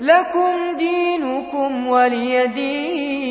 لكم دينكم ولي دين